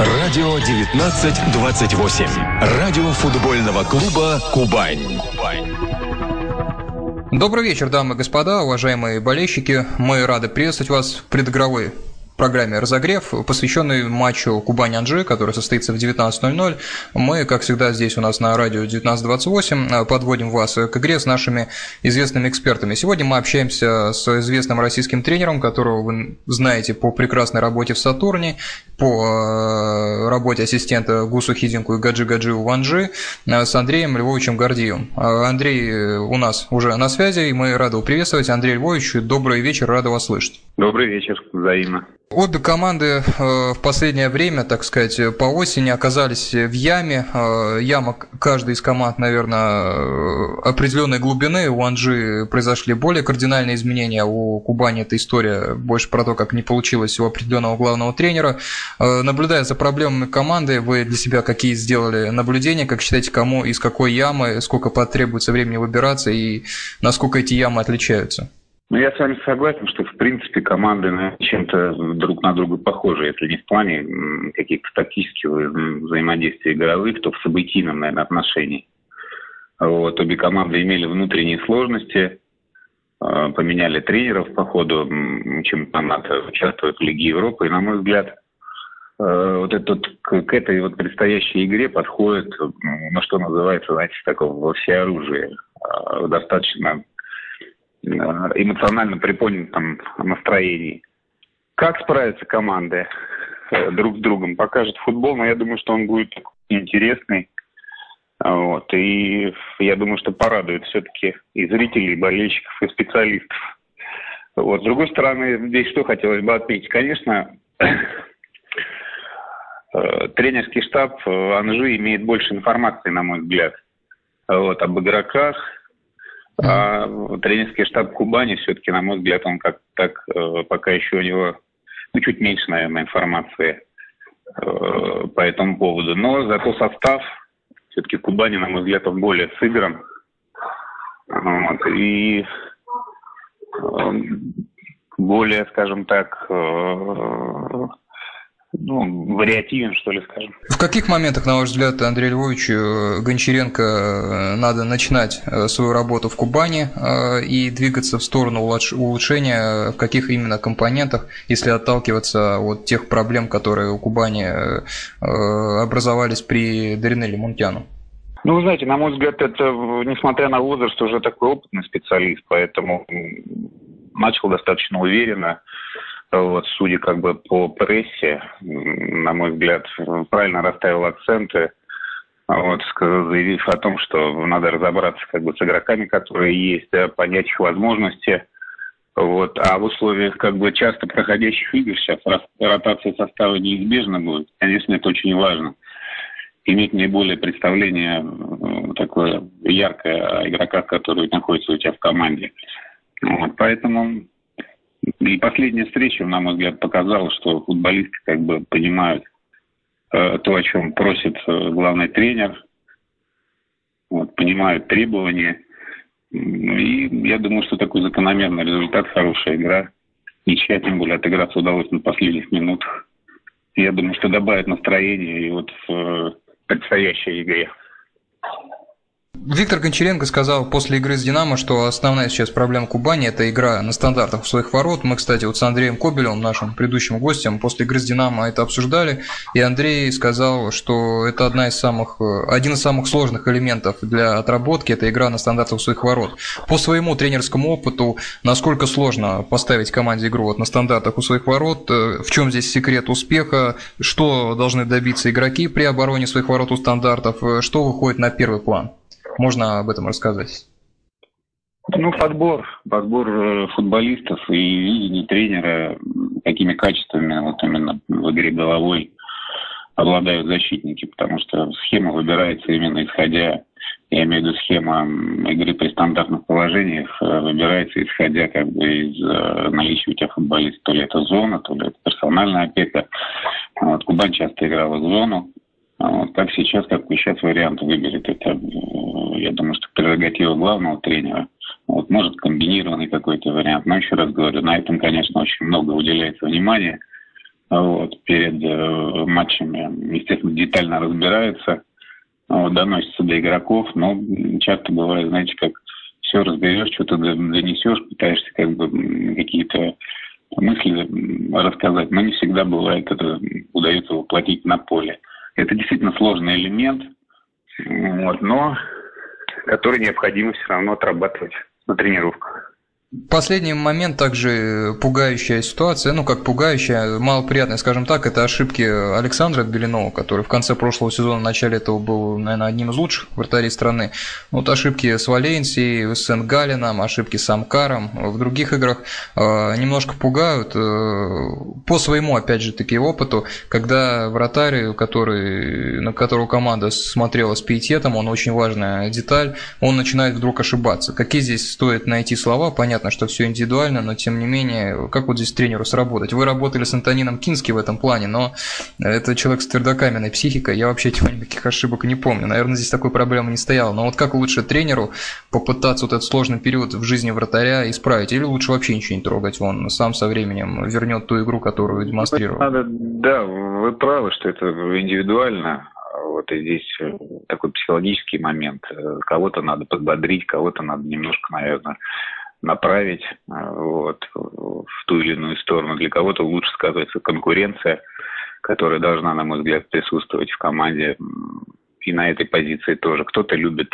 Радио 1928. Радио футбольного клуба «Кубань». Добрый вечер, дамы и господа, уважаемые болельщики. Мы рады приветствовать вас в предыгровой программе «Разогрев», посвященный матчу Кубань-Анжи, который состоится в 19.00. Мы, как всегда, здесь у нас на радио 1928 подводим вас к игре с нашими известными экспертами. Сегодня мы общаемся с известным российским тренером, которого вы знаете по прекрасной работе в «Сатурне», по э, работе ассистента Гусу Хидинку и Гаджи Гаджи Ванжи э, с Андреем Львовичем Гордиевым. Э, Андрей у нас уже на связи, и мы рады приветствовать. Андрей Львович, добрый вечер, рады вас слышать. Добрый вечер, взаимно. Обе команды э, в последнее время, так сказать, по осени оказались в яме. Э, яма каждой из команд, наверное, э, определенной глубины. У Анжи произошли более кардинальные изменения, у Кубани эта история больше про то, как не получилось у определенного главного тренера. Наблюдая за проблемами команды, вы для себя какие сделали наблюдения, как считаете, кому из какой ямы, сколько потребуется времени выбираться и насколько эти ямы отличаются? Ну, я с вами согласен, что, в принципе, команды наверное, чем-то друг на друга похожи, если не в плане каких-то тактических взаимодействий игровых, то в событийном, наверное, отношении. Вот, обе команды имели внутренние сложности, а, поменяли тренеров по ходу чемпионата, участвуют в Лиге Европы. И, на мой взгляд, а, вот этот, к этой вот предстоящей игре подходит, ну, что называется, знаете, такого во достаточно Э, эмоционально приподнятом настроении. Как справятся команды э, друг с другом, покажет футбол, но я думаю, что он будет интересный. Вот. И я думаю, что порадует все-таки и зрителей, и болельщиков, и специалистов. Вот. С другой стороны, здесь что хотелось бы отметить? Конечно, э, тренерский штаб Анжи имеет больше информации, на мой взгляд, вот, об игроках, а тренерский штаб Кубани все-таки, на мой взгляд, он как так э, пока еще у него ну, чуть меньше, наверное, информации э, по этому поводу. Но зато состав все-таки Кубани, на мой взгляд, он более сыгран. Вот, и э, более, скажем так, ну, вариативен, что ли, скажем. В каких моментах, на ваш взгляд, Андрей Львович, э, Гончаренко э, надо начинать э, свою работу в Кубани и двигаться в сторону улучшения, в каких именно компонентах, если отталкиваться от тех проблем, которые у Кубани образовались при Даринеле Мунтяну? Ну, вы знаете, на мой взгляд, это, несмотря на возраст, уже такой опытный специалист, поэтому начал достаточно уверенно вот, судя как бы по прессе, на мой взгляд, правильно расставил акценты, вот, заявив о том, что надо разобраться как бы с игроками, которые есть, да, понять их возможности. Вот. А в условиях как бы часто проходящих игр сейчас ротация состава неизбежна будет. Конечно, это очень важно. Иметь наиболее представление такое яркое о игроках, которые находятся у тебя в команде. Вот. Поэтому и последняя встреча, на мой взгляд, показала, что футболисты как бы понимают э, то, о чем просит э, главный тренер, вот, понимают требования. И я думаю, что такой закономерный результат, хорошая игра. Ничья, тем более, отыграться удалось на последних минутах. Я думаю, что добавит настроение и вот в э, предстоящей игре. Виктор Гончаренко сказал после игры с «Динамо», что основная сейчас проблема Кубани – это игра на стандартах у своих ворот. Мы, кстати, вот с Андреем Кобелем, нашим предыдущим гостем, после игры с «Динамо» это обсуждали, и Андрей сказал, что это одна из самых, один из самых сложных элементов для отработки – это игра на стандартах у своих ворот. По своему тренерскому опыту, насколько сложно поставить команде игру вот на стандартах у своих ворот, в чем здесь секрет успеха, что должны добиться игроки при обороне своих ворот у стандартов, что выходит на первый план? Можно об этом рассказать? Ну, подбор, подбор э, футболистов и видение тренера, какими качествами вот именно в игре головой обладают защитники, потому что схема выбирается именно исходя, я имею в виду схема игры при стандартных положениях, э, выбирается исходя как бы из э, наличия у тебя футболиста, то ли это зона, то ли это персональная опека. Вот, Кубань часто играла в зону, вот, как сейчас, какой сейчас вариант выберет, это я думаю, что прерогатива главного тренера. Вот, может, комбинированный какой-то вариант. Но еще раз говорю, на этом, конечно, очень много уделяется внимания. вот, перед э, матчами, естественно, детально разбирается, вот, доносится до игроков, но часто бывает, знаете, как все разберешь, что-то донесешь, пытаешься как бы какие-то мысли рассказать, но не всегда бывает это удается воплотить на поле. Это действительно сложный элемент, вот, но который необходимо все равно отрабатывать на тренировках. Последний момент также пугающая ситуация, ну как пугающая, малоприятная, скажем так, это ошибки Александра Белинова, который в конце прошлого сезона, в начале этого был, наверное, одним из лучших вратарей страны. Вот ошибки с Валенсией, с Сен-Галином, ошибки с Амкаром в других играх э, немножко пугают э, по своему, опять же таки, опыту, когда вратарь, который, на которого команда смотрела с пиететом, он очень важная деталь, он начинает вдруг ошибаться. Какие здесь стоит найти слова, понятно, понятно, что все индивидуально, но тем не менее, как вот здесь тренеру сработать? Вы работали с Антонином Кински в этом плане, но это человек с твердокаменной психикой, я вообще типа никаких ошибок не помню. Наверное, здесь такой проблемы не стояло. Но вот как лучше тренеру попытаться вот этот сложный период в жизни вратаря исправить? Или лучше вообще ничего не трогать? Он сам со временем вернет ту игру, которую демонстрировал. Надо, да, вы правы, что это индивидуально. Вот и здесь такой психологический момент. Кого-то надо подбодрить, кого-то надо немножко, наверное, направить э, вот, в ту или иную сторону. Для кого-то лучше сказывается конкуренция, которая должна, на мой взгляд, присутствовать в команде. И на этой позиции тоже. Кто-то любит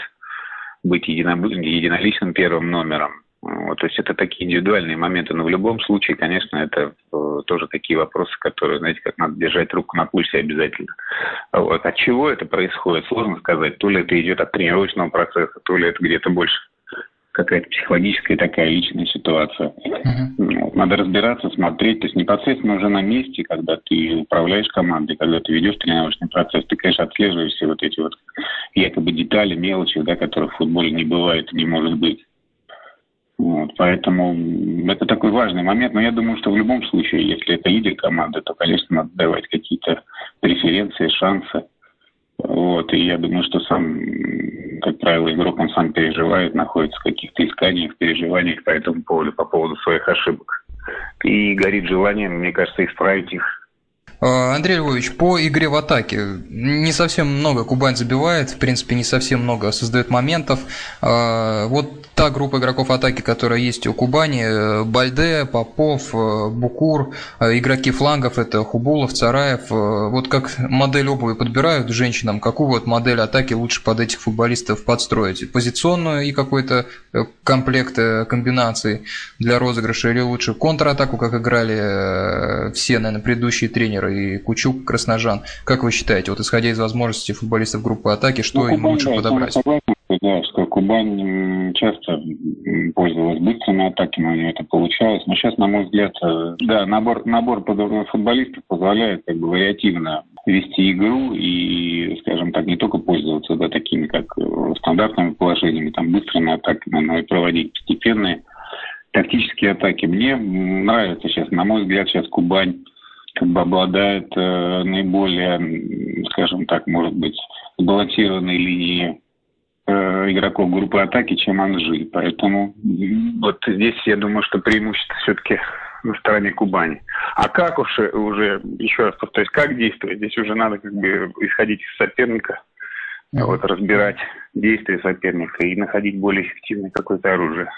быть едино, единоличным первым номером. Вот, то есть это такие индивидуальные моменты. Но в любом случае, конечно, это э, тоже такие вопросы, которые, знаете, как надо держать руку на пульсе обязательно. Вот. От чего это происходит, сложно сказать. То ли это идет от тренировочного процесса, то ли это где-то больше какая-то психологическая такая личная ситуация. Uh-huh. Надо разбираться, смотреть. То есть непосредственно уже на месте, когда ты управляешь командой, когда ты ведешь тренировочный процесс, ты, конечно, отслеживаешь все вот эти вот якобы детали, мелочи, да, которых в футболе не бывает и не может быть. Вот, поэтому это такой важный момент. Но я думаю, что в любом случае, если это лидер команды, то, конечно, надо давать какие-то преференции, шансы. Вот, и я думаю, что сам, как правило, игрок, он сам переживает, находится в каких-то исканиях, переживаниях по этому поводу, по поводу своих ошибок. И горит желанием, мне кажется, исправить их Андрей Львович, по игре в атаке не совсем много Кубань забивает, в принципе, не совсем много создает моментов. А, вот та группа игроков атаки, которая есть у Кубани, э, Бальде, Попов, э, Букур, э, игроки флангов, это Хубулов, Цараев. Вот как модель обуви подбирают женщинам, какую вот модель атаки лучше под этих футболистов подстроить? Позиционную и какой-то комплект комбинаций для розыгрыша или лучше контратаку, как играли все, наверное, предыдущие тренеры и Кучук, Красножан. Как вы считаете, вот исходя из возможностей футболистов группы атаки, что ну, им лучше подобрать? да, что Кубань часто пользовалась быстрыми атаками, у нее это получалось. Но сейчас, на мой взгляд, э, да, набор, набор футболистов позволяет как бы вариативно вести игру и, скажем так, не только пользоваться да, такими, как э, стандартными положениями, там, быстрыми атаками, но и проводить постепенные тактические атаки. Мне нравится сейчас, на мой взгляд, сейчас Кубань как бы обладает э, наиболее, скажем так, может быть, сбалансированной линией э, игроков группы атаки, чем Анжи. Поэтому вот здесь я думаю, что преимущество все-таки на стороне Кубани. А как уж уже, еще раз повторюсь, как действовать? Здесь уже надо как бы исходить из соперника, вот, разбирать действия соперника и находить более эффективное какое-то оружие.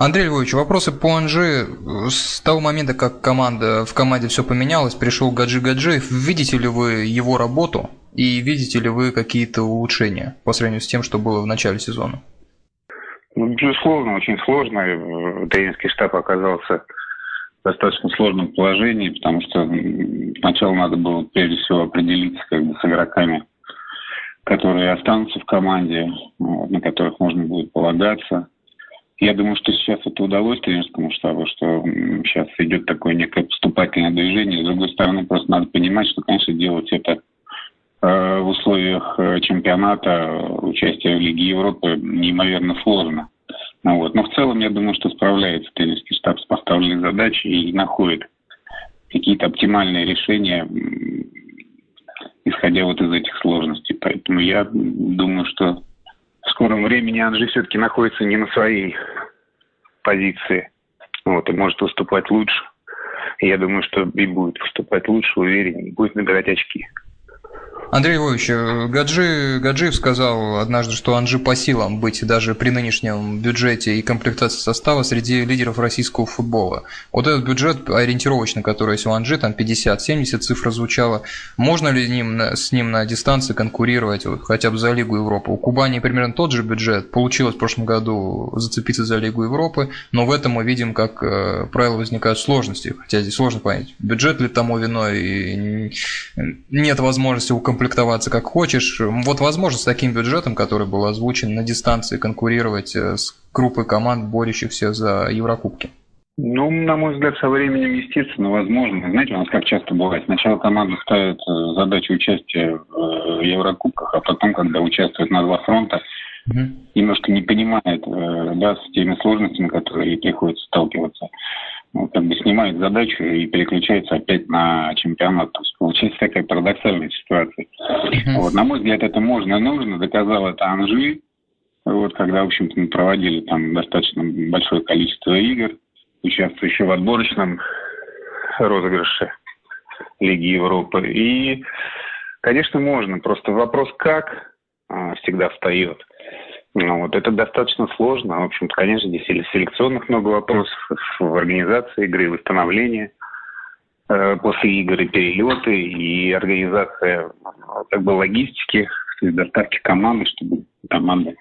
Андрей Львович, вопросы по Анжи. С того момента, как команда, в команде все поменялось, пришел Гаджи Гаджиев, видите ли вы его работу и видите ли вы какие-то улучшения по сравнению с тем, что было в начале сезона? Ну, безусловно, очень сложно. Тренерский штаб оказался в достаточно сложном положении, потому что сначала надо было прежде всего определиться как бы, с игроками, которые останутся в команде, на которых можно будет полагаться – я думаю, что сейчас это удалось тренерскому штабу, что сейчас идет такое некое поступательное движение. С другой стороны, просто надо понимать, что, конечно, делать это э, в условиях э, чемпионата, участия в Лиге Европы неимоверно сложно. Ну, вот. Но в целом, я думаю, что справляется тренерский штаб с поставленной задачей и находит какие-то оптимальные решения, исходя вот из этих сложностей. Поэтому я думаю, что скором времени Анжи все-таки находится не на своей позиции. Вот, и может выступать лучше. я думаю, что и будет выступать лучше, увереннее, будет набирать очки. Андрей Львович, э, Гаджи, Гаджиев сказал однажды, что Анжи по силам быть даже при нынешнем бюджете и комплектации состава среди лидеров российского футбола. Вот этот бюджет ориентировочно, который есть у Анжи, там 50-70 цифра звучала, можно ли ним, с ним на дистанции конкурировать вот, хотя бы за Лигу Европы? У Кубани примерно тот же бюджет, получилось в прошлом году зацепиться за Лигу Европы, но в этом мы видим, как э, правило возникают сложности, хотя здесь сложно понять, бюджет ли тому виной, и нет возможности укомплектовать комплектоваться как хочешь. Вот возможно с таким бюджетом, который был озвучен на дистанции, конкурировать э, с группой команд, борющихся за Еврокубки? Ну, на мой взгляд, со временем, естественно, возможно. Знаете, у нас как часто бывает. Сначала команда ставит э, задачу участия в э, Еврокубках, а потом, когда участвует на два фронта, угу. немножко не понимает, да, с теми сложностями, которые ей приходится сталкиваться ну, как бы снимает задачу и переключается опять на чемпионат. То есть получается такая парадоксальная ситуация. Вот, на мой взгляд, это можно и нужно. Доказал это Анжи, вот, когда, в общем-то, мы проводили там достаточно большое количество игр, участвуя еще в отборочном розыгрыше Лиги Европы. И, конечно, можно. Просто вопрос как а, всегда встает. Ну, вот это достаточно сложно. В общем-то, конечно, здесь селекционных много вопросов в организации игры, восстановлении э, после игр и перелеты, и организация как бы логистики, то есть доставки команды, чтобы команда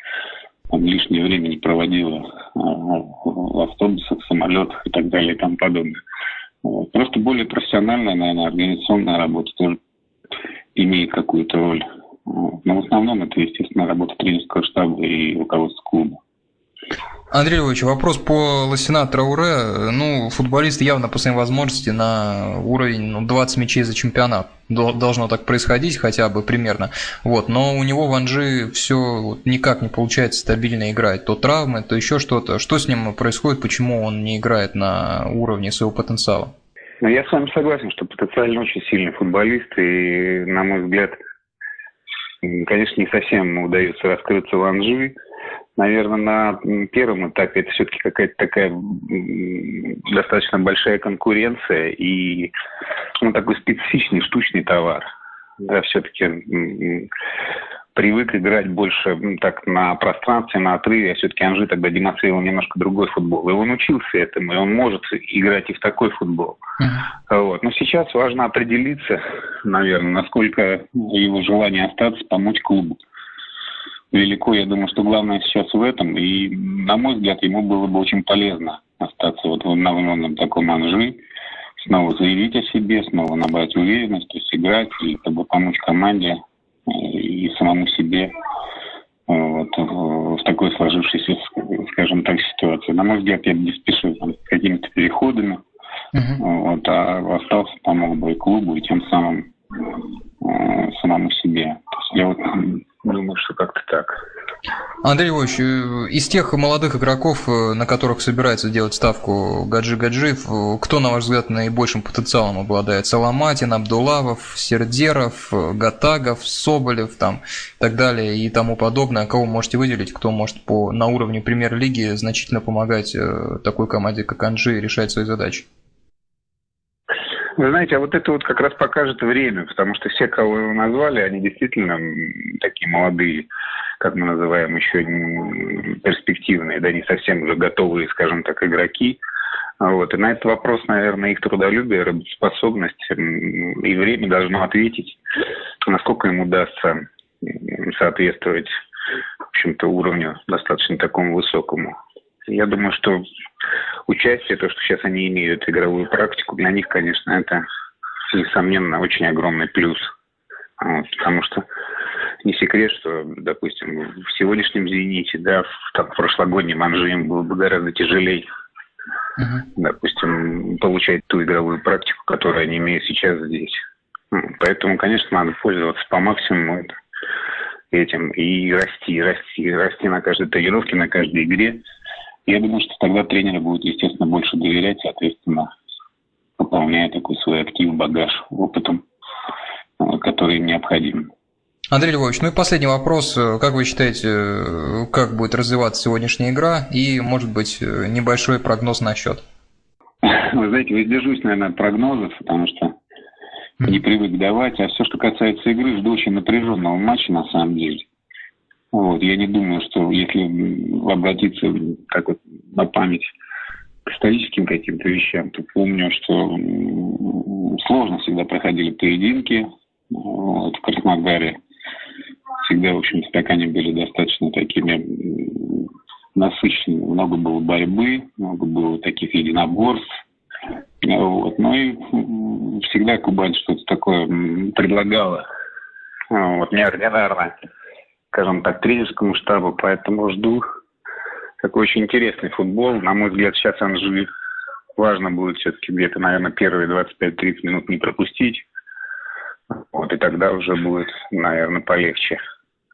там, лишнее время не проводила э, в автобусах, самолетах и так далее и тому подобное. Просто более профессиональная, наверное, организационная работа тоже имеет какую-то роль. Но в основном это, естественно, работа тренерского штаба и руководства клуба. Андрей Львович, вопрос по Лосина Трауре. Ну, футболист явно по своим возможностям на уровень ну, 20 мячей за чемпионат. Должно так происходить хотя бы примерно. Вот. Но у него в Анжи все вот, никак не получается стабильно играть. То травмы, то еще что-то. Что с ним происходит, почему он не играет на уровне своего потенциала? Ну, я с вами согласен, что потенциально очень сильный футболист. И, на мой взгляд, конечно, не совсем удается раскрыться в Анжи. Наверное, на первом этапе это все-таки какая-то такая достаточно большая конкуренция и ну, такой специфичный штучный товар. Да, все-таки привык играть больше так на пространстве, на отрыве, а все-таки Анжи тогда демонстрировал немножко другой футбол. И он учился этому, и он может играть и в такой футбол. Uh-huh. Вот. Но сейчас важно определиться, наверное, насколько его желание остаться, помочь клубу. Велико, я думаю, что главное сейчас в этом. И, на мой взгляд, ему было бы очень полезно остаться вот в обновленном таком Анжи, снова заявить о себе, снова набрать уверенность, то есть играть и как бы помочь команде и самому себе вот, в такой сложившейся, скажем так, ситуации. На мой взгляд, я бы не спешил с какими-то переходами, uh-huh. вот, а остался, помог бы и клубу, и тем самым э, самому себе. То есть я вот думаю, что как-то так. Андрей Львович, э, из тех молодых игроков, э, на которых собирается делать ставку Гаджи Гаджиев, э, кто, на ваш взгляд, наибольшим потенциалом обладает? Саламатин, Абдулавов, Сердеров, Гатагов, Соболев там, и так далее и тому подобное. Кого можете выделить, кто может по, на уровне премьер-лиги значительно помогать такой команде, как Анжи, решать свои задачи? Вы знаете, а вот это вот как раз покажет время, потому что все, кого вы назвали, они действительно такие молодые как мы называем, еще перспективные, да, не совсем уже готовые, скажем так, игроки. Вот. И на этот вопрос, наверное, их трудолюбие, работоспособность и время должно ответить, насколько им удастся соответствовать, в общем-то, уровню достаточно такому высокому. Я думаю, что участие, то, что сейчас они имеют игровую практику, для них, конечно, это, несомненно, очень огромный плюс. Вот, потому что не секрет, что, допустим, в сегодняшнем «Зените», да, в там, прошлогоднем «Анже» им было бы гораздо тяжелее, uh-huh. допустим, получать ту игровую практику, которую они имеют сейчас здесь. Ну, поэтому, конечно, надо пользоваться по максимуму этим и расти, расти, расти на каждой тренировке, на каждой игре. Я думаю, что тогда тренеры будут, естественно, больше доверять, соответственно, пополняя такой свой актив, багаж опытом, который им необходим. Андрей Львович, ну и последний вопрос. Как вы считаете, как будет развиваться сегодняшняя игра и, может быть, небольшой прогноз на счет? Вы знаете, воздержусь, наверное, от прогнозов, потому что не привык давать. А все, что касается игры, жду очень напряженного матча, на самом деле. Вот, я не думаю, что если обратиться как вот на память к историческим каким-то вещам, то помню, что сложно всегда проходили поединки вот, в Краснодаре. Всегда, в общем-то, так они были достаточно такими насыщенными. Много было борьбы, много было таких единоборств. Вот. Ну и всегда Кубань что-то такое предлагала. Вот, неординарно скажем так, тренерскому штабу, поэтому жду такой очень интересный футбол. На мой взгляд, сейчас Анжи важно будет все-таки где-то, наверное, первые 25-30 минут не пропустить. Вот, и тогда уже будет, наверное, полегче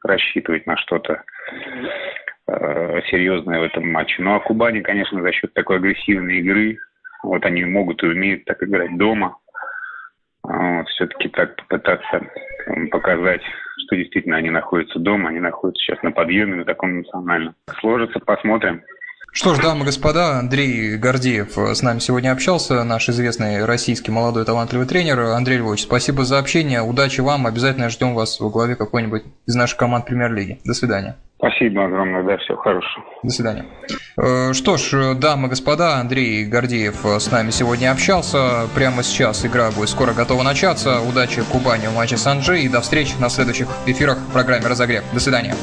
рассчитывать на что-то э, серьезное в этом матче. Ну, а Кубани, конечно, за счет такой агрессивной игры, вот они могут и умеют так играть дома. Вот, все-таки так попытаться показать что действительно они находятся дома, они находятся сейчас на подъеме, на таком национальном. Сложится, посмотрим. Что ж, дамы и господа, Андрей Гордеев с нами сегодня общался, наш известный российский молодой талантливый тренер. Андрей Львович, спасибо за общение, удачи вам, обязательно ждем вас во главе какой-нибудь из наших команд Премьер-лиги. До свидания. Спасибо огромное, да, всего хорошего. До свидания. Э, что ж, дамы и господа, Андрей Гордеев с нами сегодня общался. Прямо сейчас игра будет скоро готова начаться. Удачи Кубани в матче с Анжи и до встречи на следующих эфирах в программе «Разогрев». До свидания.